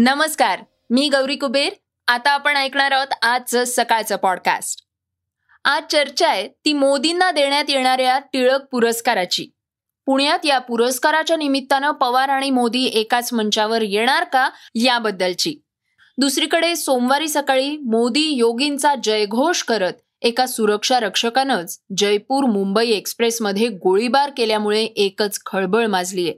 नमस्कार मी गौरी कुबेर. आता आपण ऐकणार आहोत आजचं सकाळचं पॉडकास्ट आज चर्चा आहे ती मोदींना देण्यात येणाऱ्या टिळक पुरस्काराची. पुण्यात या पुरस्काराच्या निमित्तानं पवार आणि मोदी एकाच मंचावर येणार का याबद्दलची. दुसरीकडे सोमवारी सकाळी मोदी योगींचा जयघोष करत एका सुरक्षा रक्षकानंच जयपूर मुंबई एक्सप्रेसमध्ये गोळीबार केल्यामुळे एकच खळबळ माजलीय.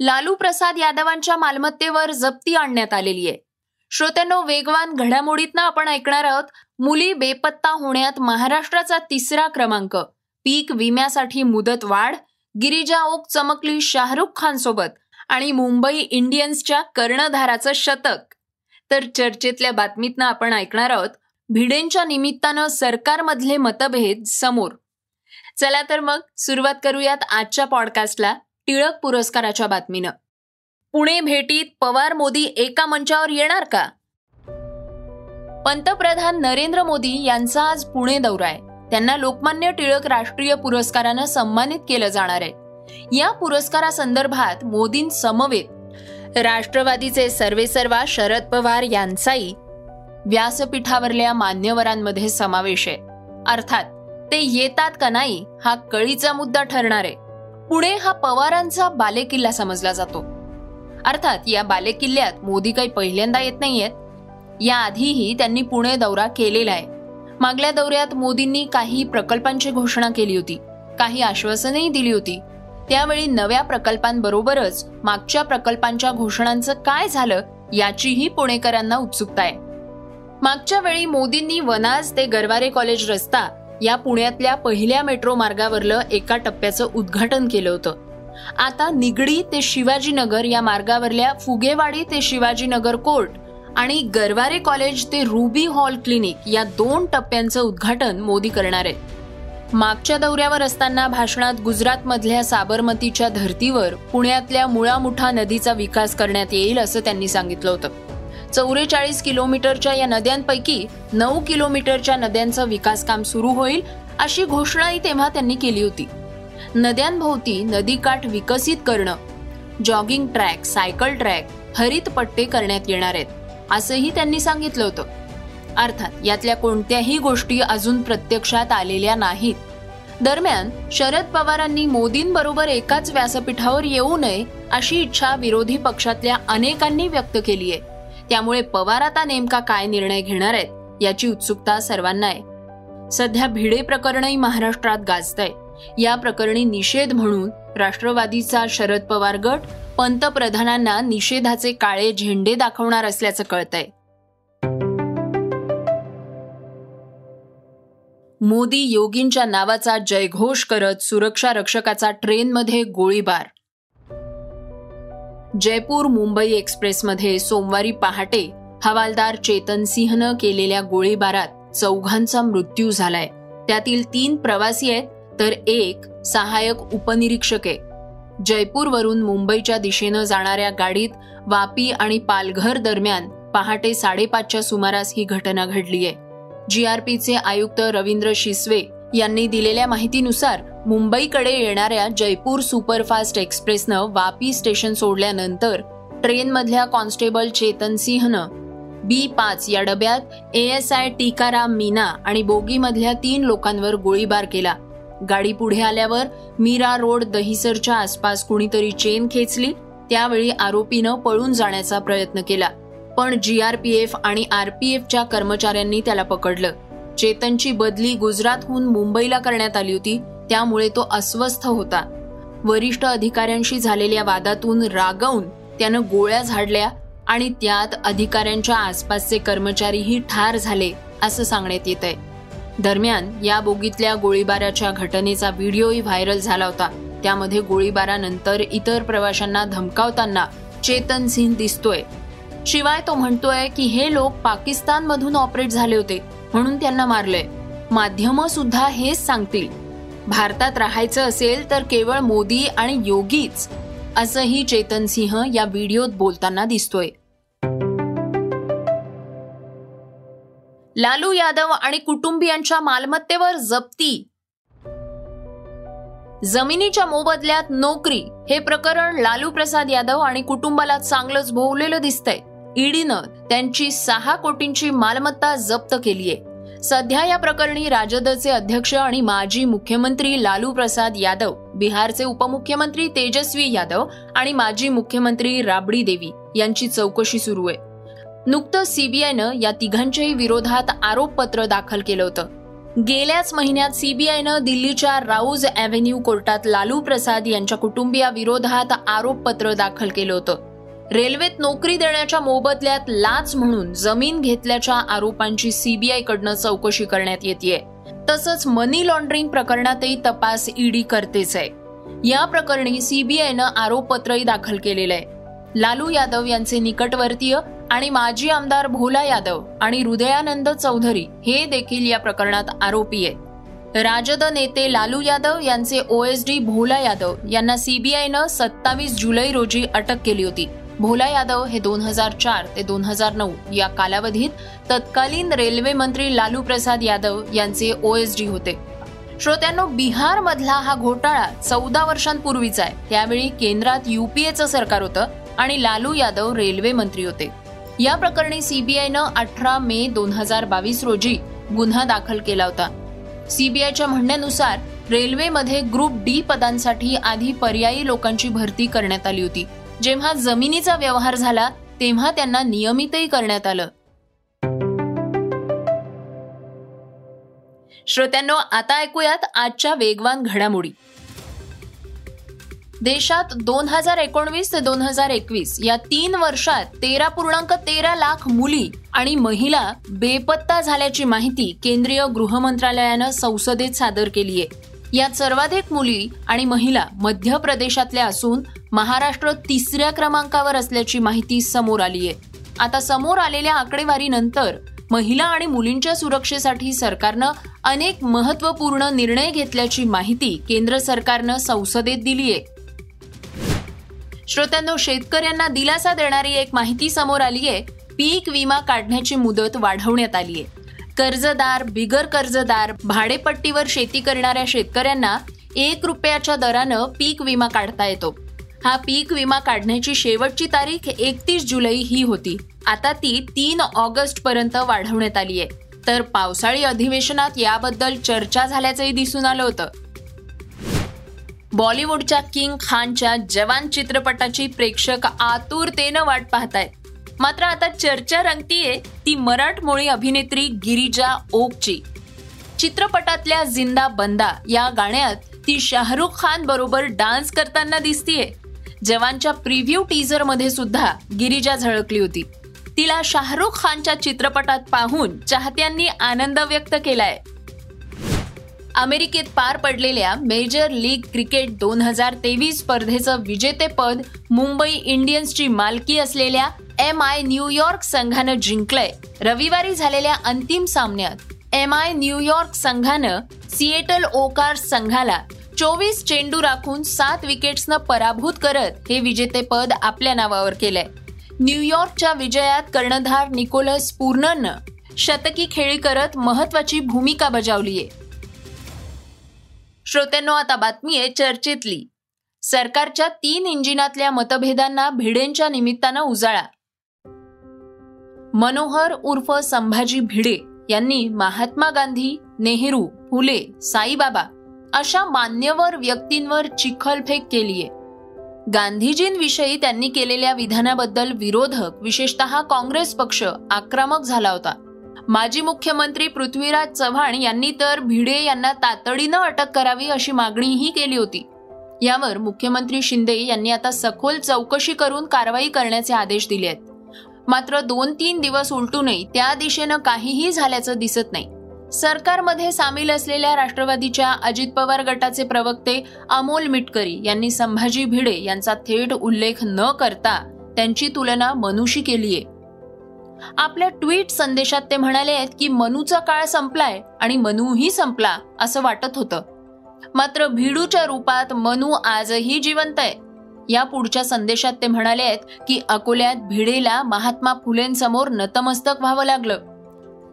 लालू प्रसाद यादवांच्या मालमत्तेवर जप्ती आणण्यात आलेली आहे. श्रोत्यांनो वेगवान घडामोडीतनं आपण ऐकणार आहोत मुली बेपत्ता होण्यात महाराष्ट्राचा तिसरा क्रमांक. पीक विम्यासाठी मुदत वाढ गिरिजा ओक चमकली शाहरुख खान सोबत आणि मुंबई इंडियन्सच्या कर्णधाराचं शतक. तर चर्चेतल्या बातमीतनं आपण ऐकणार आहोत भिडेंच्या निमित्तानं सरकारमधले मतभेद समोर. चला तर मग सुरुवात करूयात आजच्या पॉडकास्टला टिळक पुरस्काराच्या बातमीनं. पुणे भेटीत पवार मोदी एका मंचावर येणार का? पंतप्रधान नरेंद्र मोदी यांचा आज पुणे दौरा आहे. त्यांना लोकमान्य टिळक राष्ट्रीय पुरस्कारानं सन्मानित केलं जाणार आहे. या पुरस्कारासंदर्भात मोदींसमवेत राष्ट्रवादीचे सर्वेसर्वा शरद पवार यांचाही व्यासपीठावरल्या मान्यवरांमध्ये समावेश आहे. अर्थात ते येतात का नाही हा कळीचा मुद्दा ठरणार आहे. पुणे हा पवारांचा बालेकिल्ला समजला जातो. अर्थात या बालेकिल्ल्यात मोदी काही पहिल्यांदा येत नाहीयेत. याआधीही त्यांनी पुणे दौरा केलेला आहे. मागल्या दौऱ्यात मोदींनी काही प्रकल्पांची घोषणा केली होती. काही आश्वासनही दिली होती. त्यावेळी नव्या प्रकल्पांबरोबरच मागच्या प्रकल्पांच्या घोषणांचं काय झालं याचीही पुणेकरांना उत्सुकता आहे. मागच्या वेळी मोदींनी वनाज ते गरवारे कॉलेज रस्ता या पुण्यातल्या पहिल्या मेट्रो मार्गावरलं एका टप्प्याचं उद्घाटन केलं होतं. आता निगडी ते शिवाजीनगर या मार्गावरल्या फुगेवाडी ते शिवाजीनगर कोर्ट आणि गरवारे कॉलेज ते रुबी हॉल क्लिनिक या दोन टप्प्यांचं उद्घाटन मोदी करणार आहेत. मागच्या दौऱ्यावर असताना भाषणात गुजरातमधल्या साबरमतीच्या धर्तीवर पुण्यातल्या मुळामुठा नदीचा विकास करण्यात येईल असं त्यांनी सांगितलं होतं. चौवेचाळीस किलोमीटरच्या या नद्यांपैकी नऊ किलोमीटरच्या नद्यांचं विकास काम सुरू होईल अशी घोषणाही तेव्हा त्यांनी केली होती. नद्यांभोवती नदीकाठ विकसित करणं जॉगिंग ट्रॅक सायकल ट्रॅक हरित पट्टे करण्यात येणार आहेत असंही त्यांनी सांगितलं होतं. अर्थात यातल्या कोणत्याही गोष्टी अजून प्रत्यक्षात आलेल्या नाहीत. दरम्यान शरद पवारांनी मोदींबरोबर एकाच व्यासपीठावर येऊ नये अशी इच्छा विरोधी पक्षातल्या अनेकांनी व्यक्त केली आहे. त्यामुळे पवार आता नेमका काय निर्णय घेणार आहेत याची उत्सुकता सर्वांना आहे सध्या भिडे प्रकरणही महाराष्ट्रात गाजतंय. या प्रकरणी निषेध म्हणून राष्ट्रवादीचा शरद पवार गट पंतप्रधानांना निषेधाचे काळे झेंडे दाखवणार असल्याचं कळतंय. मोदी योगींच्या नावाचा जयघोष करत सुरक्षा रक्षकाचा ट्रेनमध्ये गोळीबार जयपूर मुंबई एक्सप्रेसमध्ये सोमवारी पहाटे हवालदार चेतन सिंहनं केलेल्या गोळीबारात चौघांचा मृत्यू झालाय. त्यातील तीन प्रवासी आहेत तर एक सहाय्यक उपनिरीक्षक आहे. जयपूरवरून मुंबईच्या दिशेनं जाणाऱ्या गाडीत वापी आणि पालघर दरम्यान पहाटे साडेपाचच्या सुमारास ही घटना घडली आहे जीआरपीचे आयुक्त रवींद्र शिसवे यांनी दिलेल्या माहितीनुसार मुंबईकडे येणाऱ्या जयपूर सुपरफास्ट एक्सप्रेसनं वापी स्टेशन सोडल्यानंतर ट्रेनमधल्या कॉन्स्टेबल चेतन सिंहनं बी पाच या डब्यात A S I Tikaram Meena आणि बोगीमधल्या तीन लोकांवर गोळीबार केला. गाडी पुढे आल्यावर मीरा रोड दहिसरच्या आसपास कुणीतरी चेन खेचली त्यावेळी आरोपीनं पळून जाण्याचा प्रयत्न केला. पण जीआरपीएफ आणि आरपीएफच्या कर्मचाऱ्यांनी त्याला पकडलं. चेतनची बदली गुजरातहून मुंबईला करण्यात आली होती त्यामुळे तो अस्वस्थ होता. वरिष्ठ अधिकाऱ्यांशी झालेल्या वादातून रागवून त्यानं गोळ्या झाडल्या आणि त्यात अधिकाऱ्यांच्या आसपासचे कर्मचारीही ठार झाले असं सांगण्यात येत आहे दरम्यान या बोगीतल्या गोळीबाराच्या घटनेचा व्हिडिओही व्हायरल झाला होता. त्यामध्ये गोळीबारानंतर इतर प्रवाशांना धमकावताना चेतन सिंह दिसतोय. शिवाय तो म्हणतोय की हे लोक पाकिस्तानमधून ऑपरेट झाले होते. म्हणून त्यांना मारलंय. माध्यम सुद्धा हेच सांगतील. भारतात राहायचं असेल तर केवळ मोदी आणि योगीच असंही चेतन सिंह या व्हिडिओत बोलताना दिसतोय. लालू यादव आणि कुटुंबियांच्या मालमत्तेवर जप्ती. जमिनीच्या मोबदल्यात नोकरी हे प्रकरण लालू प्रसाद यादव आणि कुटुंबाला चांगलंच भोवलेलं दिसतंय. ईडीनं त्यांची सहा कोटींची मालमत्ता जप्त केलीय. सध्या या प्रकरणी राजदचे अध्यक्ष आणि माजी मुख्यमंत्री लालू प्रसाद यादव बिहारचे उपमुख्यमंत्री तेजस्वी यादव आणि माजी मुख्यमंत्री राबडी देवी यांची चौकशी सुरू आहे. नुकतं सीबीआयनं या तिघांच्याही विरोधात आरोपपत्र दाखल केलं होतं. गेल्याच महिन्यात सीबीआयनं दिल्लीच्या राऊज अव्हेन्यू कोर्टात लालू प्रसाद यांच्या कुटुंबियाविरोधात आरोपपत्र दाखल केलं होतं. रेल्वेत नोकरी देण्याच्या मोबदल्यात लाच म्हणून जमीन घेतल्याच्या आरोपांची सीबीआय कडनं चौकशी करण्यात येते तसंच मनी लॉन्ड्रिंग प्रकरणातही तपास ईडी करतेच आहे. या प्रकरणी सीबीआयनं आरोपपत्रही दाखल केलेलं आहे लालू यादव यांचे निकटवर्तीय आणि माजी आमदार भोला यादव आणि हृदयानंद चौधरी हे देखील या प्रकरणात आरोपी आहेत. राजद नेते लालू यादव यांचे ओएसडी भोला यादव यांना सीबीआयनं सत्तावीस जुलै रोजी अटक केली होती. भोला यादव हे दोन हजार चार ते दोन हजार नऊ या कालावधीत तत्कालीन रेल्वे मंत्री लालू प्रसाद यादव यांचे ओएसडी होते. श्रोत्यांनो बिहार मधला हा घोटाळा चौदा वर्षांपूर्वीचा आहे. त्यावेळी केंद्रात युपीएचं सरकार होतं आणि लालू यादव रेल्वे मंत्री होते. या प्रकरणी सीबीआयनं अठरा मे दोन हजार बावीस रोजी गुन्हा दाखल केला होता. सीबीआयच्या म्हणण्यानुसार रेल्वेमध्ये ग्रुप डी पदांसाठी आधी पर्यायी लोकांची भरती करण्यात आली होती. जेव्हा जमिनीचा व्यवहार झाला तेव्हा त्यांना नियमितही करण्यात आलं. श्रोत्यांनो आता ऐकूयात आजच्या वेगवान घडामोडी. देशात दोन हजार एकोणवीस ते दोन हजार एकवीस या तीन वर्षात तेरा पूर्णांक तेरा लाख मुली आणि महिला बेपत्ता झाल्याची माहिती केंद्रीय गृह मंत्रालयानं संसदेत सादर केली आहे यात सर्वाधिक मुली आणि महिला मध्य प्रदेशातल्या असून महाराष्ट्र तिसऱ्या क्रमांकावर असल्याची माहिती समोर आली आहे. आता समोर आलेल्या आकडेवारीनंतर महिला आणि मुलींच्या सुरक्षेसाठी सरकारनं अनेक महत्त्वपूर्ण निर्णय घेतल्याची माहिती केंद्र सरकारनं संसदेत दिली आहे. श्रोत्यांनो शेतकऱ्यांना दिलासा देणारी एक माहिती समोर आली आहे. पीक विमा काढण्याची मुदत वाढवण्यात आली आहे. कर्जदार बिगर कर्जदार भाडेपट्टीवर शेती करणाऱ्या शेतकऱ्यांना एक रुपयाच्या दरानं पीक विमा काढता येतो. हा पीक विमा काढण्याची शेवटची तारीख एकतीस जुलै ही होती. आता ती तीन ऑगस्ट पर्यंत वाढवण्यात आली आहे तर पावसाळी अधिवेशनात याबद्दल चर्चा झाल्याचंही दिसून आलं होतं. बॉलिवूडच्या किंग खानच्या जवान चित्रपटाची प्रेक्षक आतुरतेनं वाट पाहतायत. मात्र आता चर्चा रंगतीये ती मराठमोळी अभिनेत्री गिरिजा ओकची. चित्रपटातल्या जिंदा बंदा या गाण्यात ती शाहरुख खान बरोबर डान्स करताना दिसतीये. जवानच्या प्रिव्ह्यू टीजरमध्ये सुद्धा गिरिजा झळकली होती. तिला शाहरुख खानच्या चित्रपटात पाहून चाहत्यांनी आनंद व्यक्त केलाय. अमेरिकेत पार पडलेल्या मेजर लीग क्रिकेट दोन हजार तेवीस स्पर्धेचं विजेतेपद मुंबई इंडियन्सची मालकी असलेल्या एम आय न्यूयॉर्क संघानं जिंकलंय. रविवारी झालेल्या अंतिम सामन्यात एम आय न्यूयॉर्क संघानं सिएटल ओकार संघाला चोवीस चेंडू राखून सात विकेट्सनं पराभूत करत हे विजेतेपद आपल्या नावावर केलंय. न्यूयॉर्कच्या विजयात कर्णधार निकोलस पूर्णनं शतकी खेळी करत महत्वाची भूमिका बजावलीय. श्रोत्यांनो आता बातमी आहे चर्चेतली. सरकारच्या तीन इंजिनातल्या मतभेदांना भिडेंच्या निमित्तानं उजाळा. मनोहर उर्फ संभाजी भिडे यांनी महात्मा गांधी नेहरू फुले साईबाबा अशा मान्यवर व्यक्तींवर चिखलफेक केलीये. गांधीजींविषयी त्यांनी केलेल्या विधानाबद्दल विरोधक विशेषतः काँग्रेस पक्ष आक्रमक झाला होता. माजी मुख्यमंत्री पृथ्वीराज चव्हाण यांनी तर भिडे यांना तातडीनं अटक करावी अशी मागणीही केली होती. यावर मुख्यमंत्री शिंदे यांनी आता सखोल चौकशी करून कारवाई करण्याचे आदेश दिले आहेत. मात्र दोन तीन दिवस उलटूनही त्या दिशेनं काहीही झाल्याचं दिसत नाही. सरकारमध्ये सामील असलेल्या राष्ट्रवादीच्या अजित पवार गटाचे प्रवक्ते अमोल मिटकरी यांनी संभाजी भिडे यांचा थेट उल्लेख न करता त्यांची तुलना मनुषी केली आहे आपल्या ट्विट संदेशात ते म्हणाले आहेत की मनूचा काळ संपलाय आणि मनूही संपला असं वाटत होतं. मात्र भिडूच्या रूपात मनू आजही जिवंत आहे. या पुढच्या संदेशात ते म्हणाले आहेत की अकोल्यात भिडेला महात्मा फुलेंसमोर नतमस्तक व्हावं लागलं.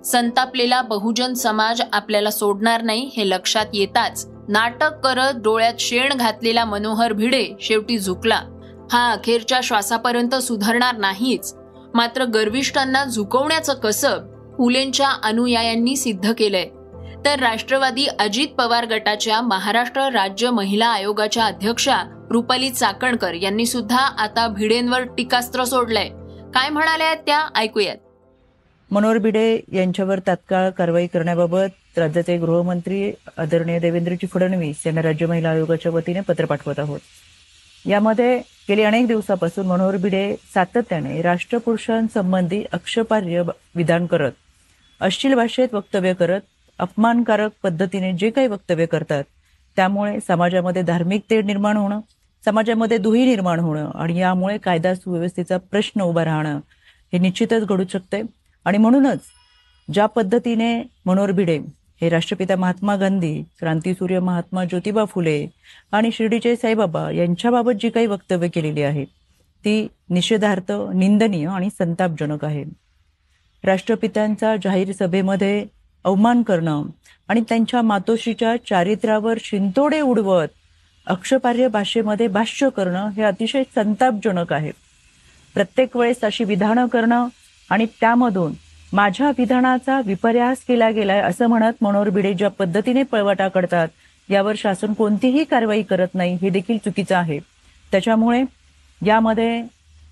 संतापलेला बहुजन समाज आपल्याला सोडणार नाही हे लक्षात येताच नाटक करत डोळ्यात शेण घातलेला मनोहर भिडे शेवटी झुकला. हा अखेरच्या श्वासापर्यंत सुधारणार नाहीच. मात्र गर्विष्ठांना झुकवण्याचं कसब फुलेंच्या अनुयायांनी सिद्ध केलंय. तर राष्ट्रवादी अजित पवार गटाच्या महाराष्ट्र राज्य महिला आयोगाच्या अध्यक्षा रुपाली चाकणकर यांनी सुद्धा आता भिडेंवर टीकास्त्र सोडलंय. काय म्हणाल्या त्या? ऐकूयात. मनोहर भिडे यांच्यावर तात्काळ कारवाई करण्याबाबत राज्याचे गृहमंत्री आदरणीय देवेंद्रजी फडणवीस यांना राज्य महिला आयोगाच्या वतीने पत्र पाठवत आहोत. यामध्ये गेली अनेक दिवसापासून मनोहर भिडे सातत्याने राष्ट्रपुरुषांसंबंधी अक्षपार्य विधान करत अश्लील भाषेत वक्तव्य करत अपमानकारक पद्धतीने जे काही वक्तव्य करतात त्यामुळे समाजामध्ये धार्मिक तेढ निर्माण होणं समाजामध्ये दुही निर्माण होणं आणि यामुळे कायदा सुव्यवस्थेचा प्रश्न उभा राहणं हे निश्चितच घडू शकते. आणि म्हणूनच ज्या पद्धतीने मनोहर भिडे हे राष्ट्रपिता महात्मा गांधी क्रांतीसूर्य महात्मा ज्योतिबा फुले आणि शिर्डीचे साईबाबा यांच्याबाबत जी काही वक्तव्य केलेली आहेत ती निषेधार्थ निंदनीय आणि संतापजनक आहे. राष्ट्रपित्यांचा जाहीर सभेमध्ये अवमान करणं आणि त्यांच्या मातोश्रीच्या चारित्र्यावर शिंतोडे उडवत अक्षपार्य भाषेमध्ये भाष्य करणं हे अतिशय संतापजनक आहे. प्रत्येक वेळेस अशी विधानं करणं आणि त्यामधून माझ्या विधानाचा विपर्यास केला गेलाय असं म्हणत मनोहर ज्या पद्धतीने पळवाटा करतात यावर शासन कोणतीही कारवाई करत नाही हे देखील चुकीचं आहे. त्याच्यामुळे यामध्ये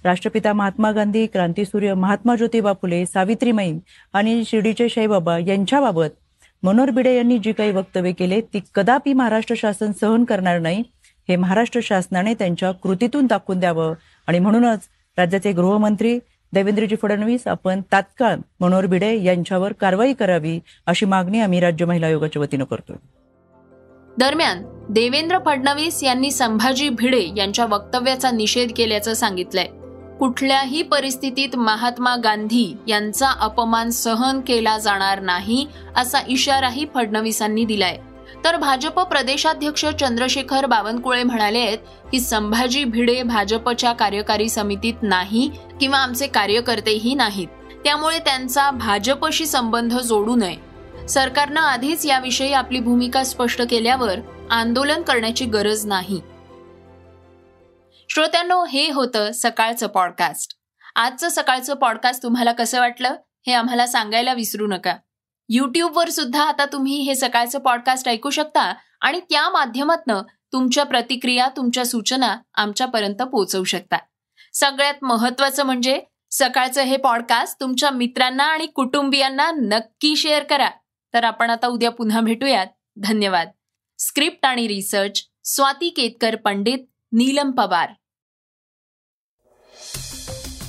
राष्ट्रपिता महात्मा गांधी क्रांतीसूर्य महात्मा ज्योतिबा फुले सावित्रीमाई आणि शिर्डीचे शाईबाबा यांच्याबाबत मनोहर भिडे यांनी जी काही वक्तव्य केले ती कदापि महाराष्ट्र शासन सहन करणार नाही. हे महाराष्ट्र शासनाने त्यांच्या कृतीतून दाखवून द्यावं आणि म्हणूनच राज्याचे गृहमंत्री देवेंद्रजी फडणवीस आपण तात्काळ मनोहर भिडे यांच्यावर कारवाई करावी अशी मागणी आम्ही राज्य महिला आयोगाच्या वतीनं करतोय. दरम्यान देवेंद्र फडणवीस यांनी संभाजी भिडे यांच्या वक्तव्याचा निषेध केल्याचं सांगितलंय. कुठल्याही परिस्थितीत महात्मा गांधी यांचा अपमान सहन केला जाणार नाही असा इशाराही फडणवीसांनी दिलाय. तर भाजप प्रदेशाध्यक्ष चंद्रशेखर बावनकुळे म्हणाले आहेत की संभाजी भिडे भाजपच्या कार्यकारी समितीत नाही किंवा आमचे कार्यकर्तेही नाहीत. त्यामुळे त्यांचा भाजपशी संबंध जोडू नये. सरकारनं आधीच याविषयी आपली भूमिका स्पष्ट केल्यावर आंदोलन करण्याची गरज नाही. श्रोत्यांनो हे होतं सकाळचं पॉडकास्ट आजचं सकाळचं पॉडकास्ट तुम्हाला कसं वाटलं हे आम्हाला सांगायला विसरू नका. युट्यूबवर सुद्धा आता तुम्ही हे सकाळचं पॉडकास्ट ऐकू शकता आणि त्या माध्यमातनं तुमच्या प्रतिक्रिया तुमच्या सूचना आमच्यापर्यंत पोहोचवू शकता. सगळ्यात महत्वाचं म्हणजे सकाळचं हे पॉडकास्ट तुमच्या मित्रांना आणि कुटुंबियांना नक्की शेअर करा. तर आपण आता उद्या पुन्हा भेटूयात. धन्यवाद. स्क्रिप्ट आणि रिसर्च स्वाती केतकर पंडित नीलम पवार.